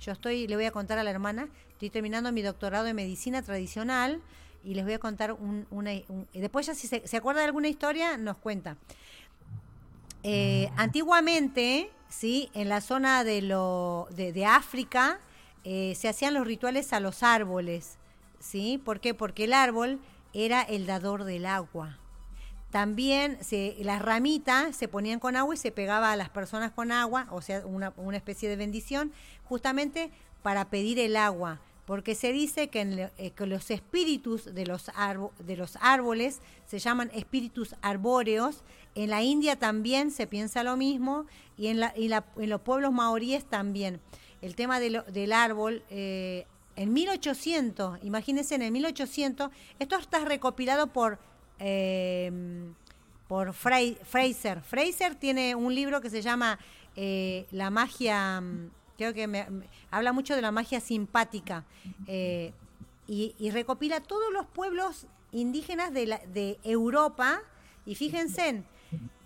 Yo estoy, le voy a contar a la hermana, estoy terminando mi doctorado en medicina tradicional y les voy a contar una... después ya si se, se acuerda de alguna historia, nos cuenta. Eh, antiguamente, ¿sí? en la zona de, lo, de, África, eh, se hacían los rituales a los árboles. ¿sí? ¿Por qué? Porque el árbol era el dador del agua. También se, las ramitas se ponían con agua y se pegaba a las personas con agua, o sea, una, especie de bendición, justamente para pedir el agua porque se dice que, eh, que los espíritus de los, de los árboles se llaman espíritus arbóreos. En la India también se piensa lo mismo y en, la, en los pueblos maoríes también. El tema del árbol, eh, en 1800, imagínense, en el 1800, esto está recopilado por, eh, por Fraser. Fraser tiene un libro que se llama La magia Creo que me, habla mucho de la magia simpática eh, y, recopila todos los pueblos indígenas de, de Europa. Y fíjense,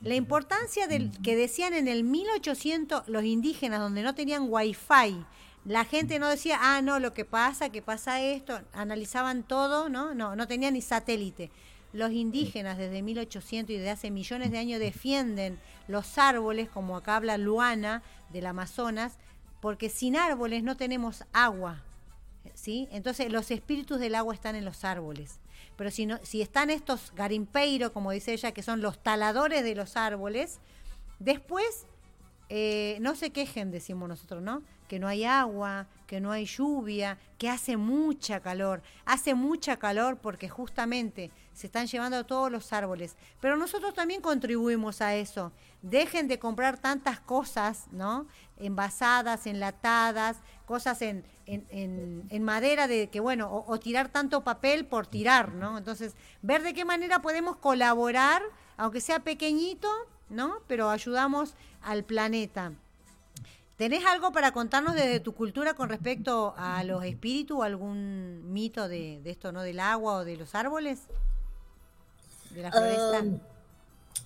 la importancia del que decían en el 1800 los indígenas, donde no tenían wifi, la gente no decía, ah, no, lo que pasa, que pasa esto, analizaban todo, ¿no? No, no tenían ni satélite. Los indígenas desde 1800 y desde hace millones de años defienden los árboles, como acá habla Luana del Amazonas, porque sin árboles no tenemos agua. ¿sí? Entonces los espíritus del agua están en los árboles. Pero si, no, si están estos garimpeiros, como dice ella, que son los taladores de los árboles, después eh, no se quejen, decimos nosotros, ¿no? Que no hay agua, que no hay lluvia, que hace mucha calor. Hace mucha calor porque justamente se están llevando todos los árboles. Pero nosotros también contribuimos a eso. Dejen de comprar tantas cosas, ¿no? Envasadas, enlatadas, cosas en, en, madera de que, bueno, o, tirar tanto papel por tirar, ¿no? Entonces, ver de qué manera podemos colaborar, aunque sea pequeñito, ¿no? Pero ayudamos al planeta. ¿Tenés algo para contarnos desde tu cultura con respecto a los espíritus o algún mito de, esto, ¿no? Del agua o de los árboles? De la floresta.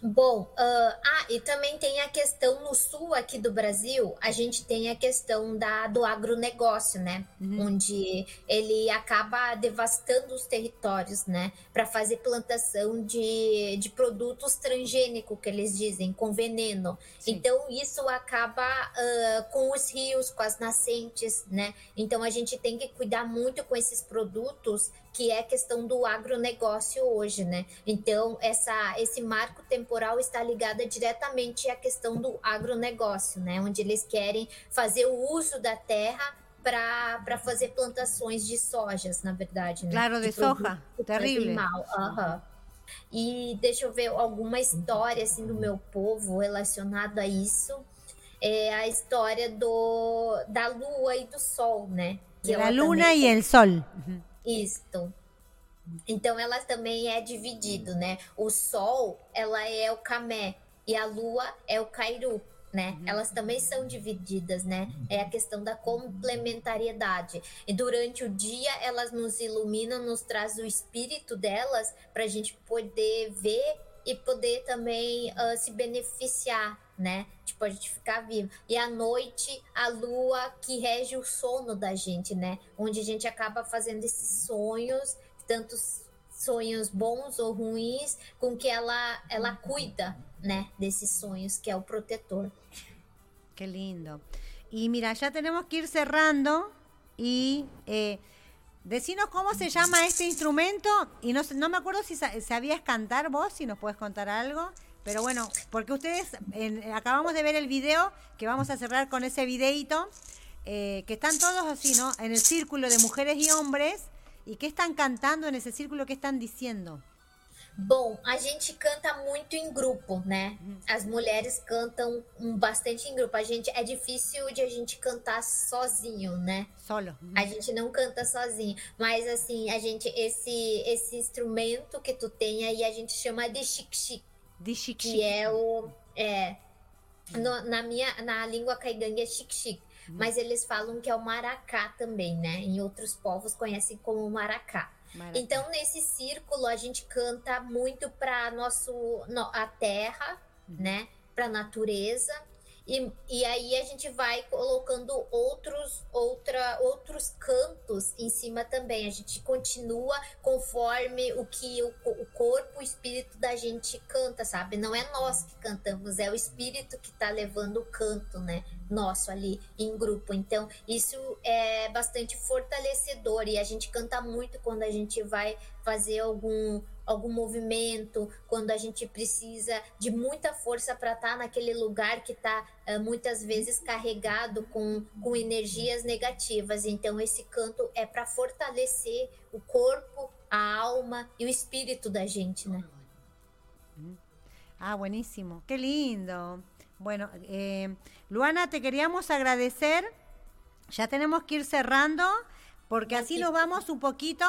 Bom, uh, ah, e também tem a questão no sul aqui do Brasil, a gente tem a questão da, do agronegócio, né? Uhum. Onde ele acaba devastando os territórios, né? Para fazer plantação de, de produtos transgênicos, que eles dizem, com veneno. Sim. Então, isso acaba uh, com os rios, com as nascentes, né? Então, a gente tem que cuidar muito com esses produtos que é a questão do agronegócio hoje, né? Então, essa, esse marco temporal está ligado diretamente à questão do agronegócio, né? Onde eles querem fazer o uso da terra para fazer plantações de sojas, na verdade. Né? Claro, de, de soja. Terrível. Uhum. E deixa eu ver alguma história assim do meu povo relacionada a isso. É a história do, da lua e do sol, né? Que a luna e o sol. Uhum. Isto. Então ela também é dividido, né? O sol, ela é o camé e a lua é o cairu, né? Uhum. Elas também são divididas, né? É a questão da complementariedade. E durante o dia elas nos iluminam, nos traz o espírito delas para a gente poder ver e poder também uh, se beneficiar, né? Tipo, a gente ficar vivo. E à noite, a lua que rege o sono da gente, né? Onde a gente acaba fazendo esses sonhos, tantos sonhos bons ou ruins, com que ela, ela cuida, né? Desses sonhos, que é o protetor. Que lindo. Y mira, ya tenemos que ir cerrando y eh, Decinos cómo se llama este instrumento y no, no me acuerdo si sabías cantar vos, si nos puedes contar algo. Pero bueno, porque ustedes acabamos de ver el video, que vamos a cerrar con ese videito, eh, que están todos así, ¿no? En el círculo de mujeres y hombres, ¿Y qué están cantando en ese círculo? ¿Qué están diciendo? Bom, a gente canta muito em grupo, né? As mulheres cantam bastante em grupo. A gente é difícil de a gente cantar sozinho, né? Solo. A gente não canta sozinho, mas assim, a gente esse esse instrumento que tu tem aí a gente chama de xic De chic que é o é no, na minha na língua caigangue é xic mas eles falam que é o maracá também, né? Em outros povos conhecem como maracá. Maravilha. Então, nesse círculo, a gente canta muito para nosso no, a terra, uhum. né? Para a natureza. E, e aí a gente vai colocando outros, outra, outros cantos em cima também. A gente continua conforme o que o, o corpo, o espírito da gente canta, sabe? Não é nós que cantamos, é o espírito que está levando o canto, né? nosso ali em grupo. Então, isso é bastante fortalecedor e a gente canta muito quando a gente vai fazer algum algum movimento, quando a gente precisa de muita força para estar tá naquele lugar que está uh, muitas vezes carregado com, com energias negativas. Então, esse canto é para fortalecer o corpo, a alma e o espírito da gente, né? Ah, buenísimo. Qué lindo. Bueno, eh, Luana, te queríamos agradecer. Ya tenemos que ir cerrando, porque así nos vamos un poquito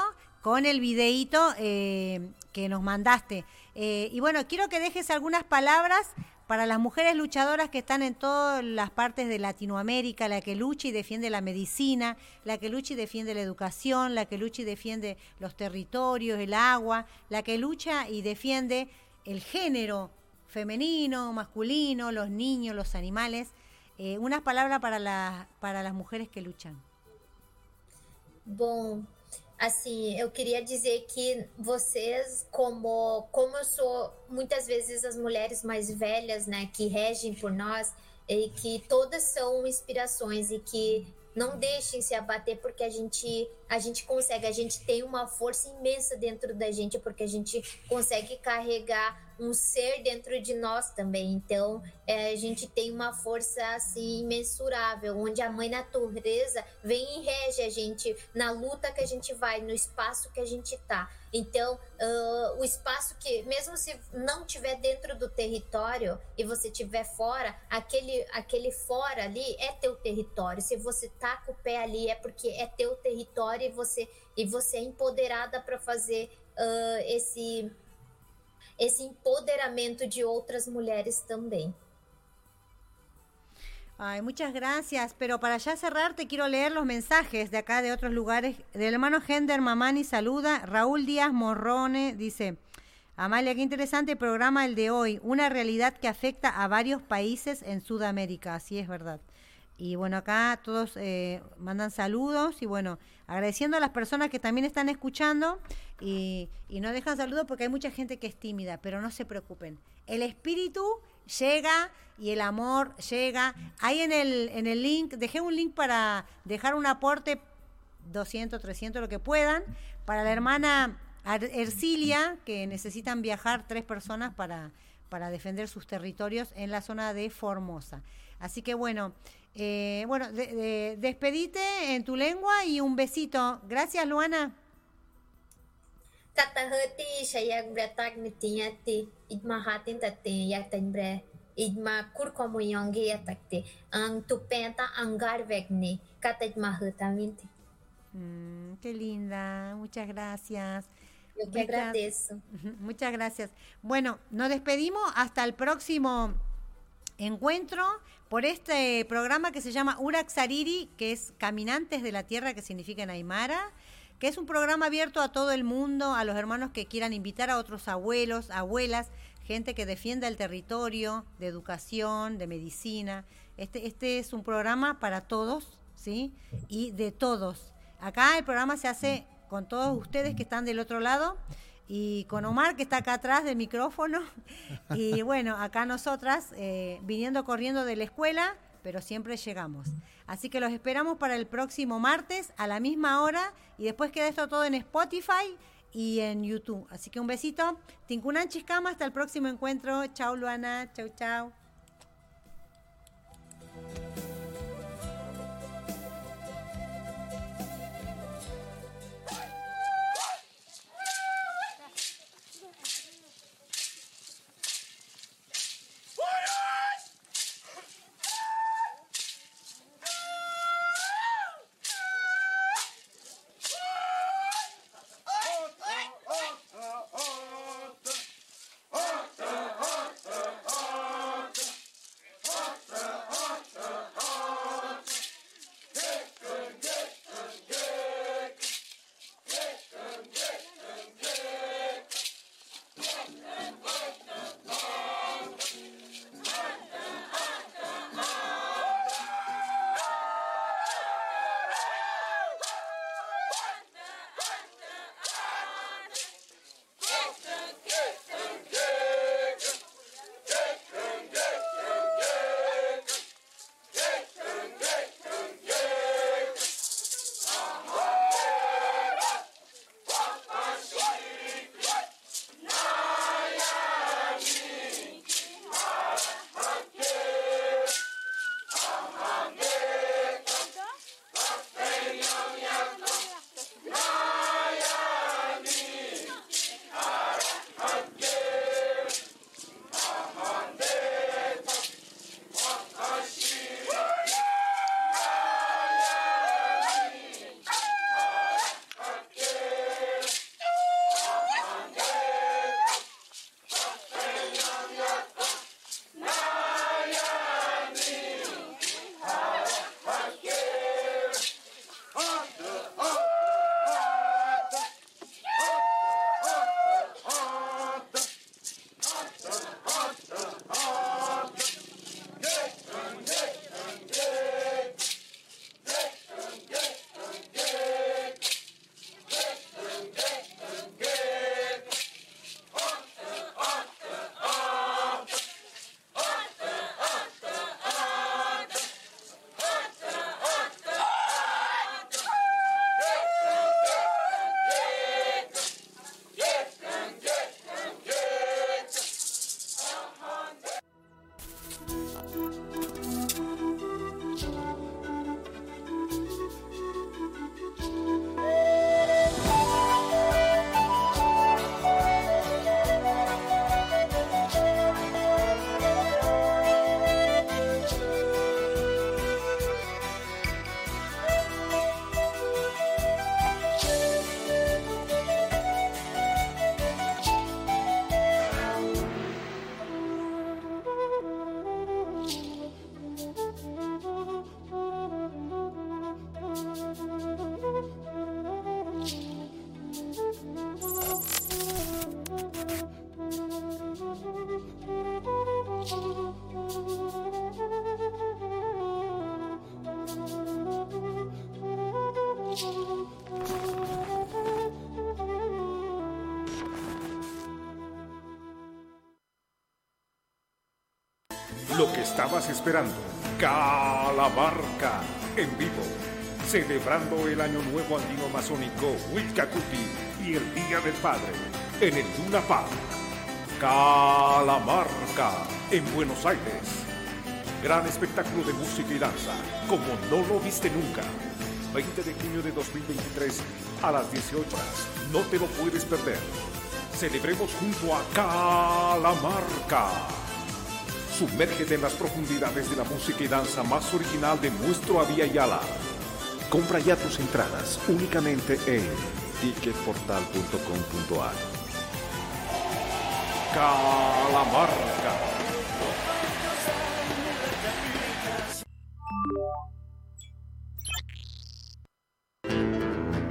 con el videíto eh, que nos mandaste. Eh, y bueno, quiero que dejes algunas palabras para las mujeres luchadoras que están en todas las partes de Latinoamérica, la que lucha y defiende la medicina, la que lucha y defiende la educación, la que lucha y defiende los territorios, el agua, la que lucha y defiende el género femenino, masculino, los niños, los animales. Eh, unas palabras para, para las mujeres que luchan. Assim, eu queria dizer que vocês, como, como eu sou muitas vezes as mulheres mais velhas, né, que regem por nós, e que todas são inspirações e que não deixem se abater porque a gente a gente consegue, a gente tem uma força imensa dentro da gente porque a gente consegue carregar um ser dentro de nós também. Então, é, a gente tem uma força assim imensurável, onde a mãe natureza vem e rege a gente na luta que a gente vai, no espaço que a gente tá. Então, uh, o espaço que, mesmo se não tiver dentro do território e você tiver fora, aquele, aquele fora ali é teu território. Se você tá com o pé ali, é porque é teu território e você, e você é empoderada para fazer uh, esse esse empoderamento de otras mujeres también. Ay, muchas gracias. Pero para ya cerrar, te quiero leer los mensajes de acá, de otros lugares. Del hermano Gender Mamani saluda. Raúl Díaz Morrone dice: Amalia, qué interesante programa el de hoy. Una realidad que afecta a varios países en Sudamérica. Así es verdad. Y bueno, acá todos eh, mandan saludos y bueno, agradeciendo a las personas que también están escuchando y, no dejan saludos porque hay mucha gente que es tímida, pero no se preocupen. El espíritu llega y el amor llega. Ahí en el, en el link, dejé un link para dejar un aporte, 200, 300, lo que puedan, para la hermana Ercilia, que necesitan viajar tres personas para, para defender sus territorios en la zona de Formosa. Así que bueno, eh, bueno, despedite en tu lengua y un besito. Gracias, Luana. Tatahati shayak bratak mitinyati idmahatin tate yatanbre idma kurkomuyongi yatakte ang tupenta angar vegni katadmahutaminte. Mm, qué linda, muchas gracias. Yo que agradezco. (laughs) Muchas gracias. Bueno, nos despedimos hasta el próximo encuentro por este programa que se llama Uraxariri, que es Caminantes de la Tierra, que significa en Aymara, que es un programa abierto a todo el mundo, a los hermanos que quieran invitar a otros abuelos, abuelas, gente que defienda el territorio, de educación, de medicina. Este, este es un programa para todos, ¿sí? Y de todos. Acá el programa se hace con todos ustedes que están del otro lado y con Omar que está acá atrás del micrófono (laughs) y bueno, acá nosotras eh, viniendo corriendo de la escuela, pero siempre llegamos. Así que los esperamos para el próximo martes a la misma hora y después queda esto todo en Spotify y en YouTube. Así que un besito. Tinkunan Chiscama, hasta el próximo encuentro. Chau Luana, chau chau. Que estabas esperando. Calamarca en vivo, celebrando el Año Nuevo Andino Masónico Wilcacuti y el Día del Padre en el Luna Park. Calamarca en Buenos Aires. Gran espectáculo de música y danza, como no lo viste nunca. 20 de junio de 2023 a las 18 horas. No te lo puedes perder. Celebremos junto a Calamarca. Sumérgete en las profundidades de la música y danza más original de nuestro Avia Yala. Compra ya tus entradas únicamente en ticketportal.com.ar. Calamarca.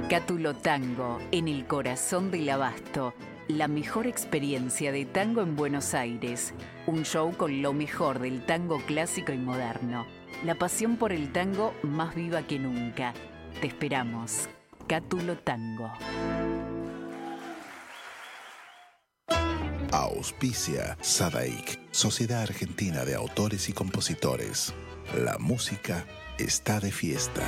Cátulo Tango, en el corazón del abasto. La mejor experiencia de tango en Buenos Aires. Un show con lo mejor del tango clásico y moderno. La pasión por el tango más viva que nunca. Te esperamos. Cátulo Tango. Auspicia Sadaik, Sociedad Argentina de Autores y Compositores. La música está de fiesta.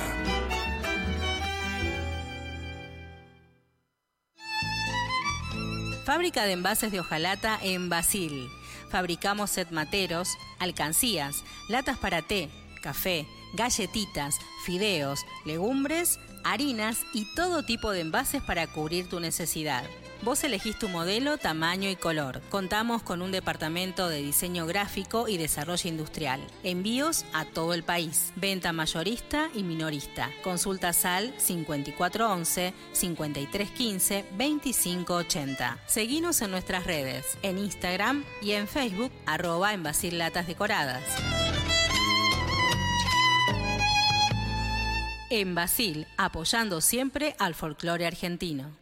Fábrica de envases de hojalata en Basil. Fabricamos set materos, alcancías, latas para té, café, galletitas, fideos, legumbres, harinas y todo tipo de envases para cubrir tu necesidad. Vos elegís tu modelo, tamaño y color. Contamos con un departamento de diseño gráfico y desarrollo industrial. Envíos a todo el país. Venta mayorista y minorista. Consulta SAL 5411-5315-2580. Seguinos en nuestras redes, en Instagram y en Facebook, arroba en Latas Decoradas. En Basil, apoyando siempre al folclore argentino.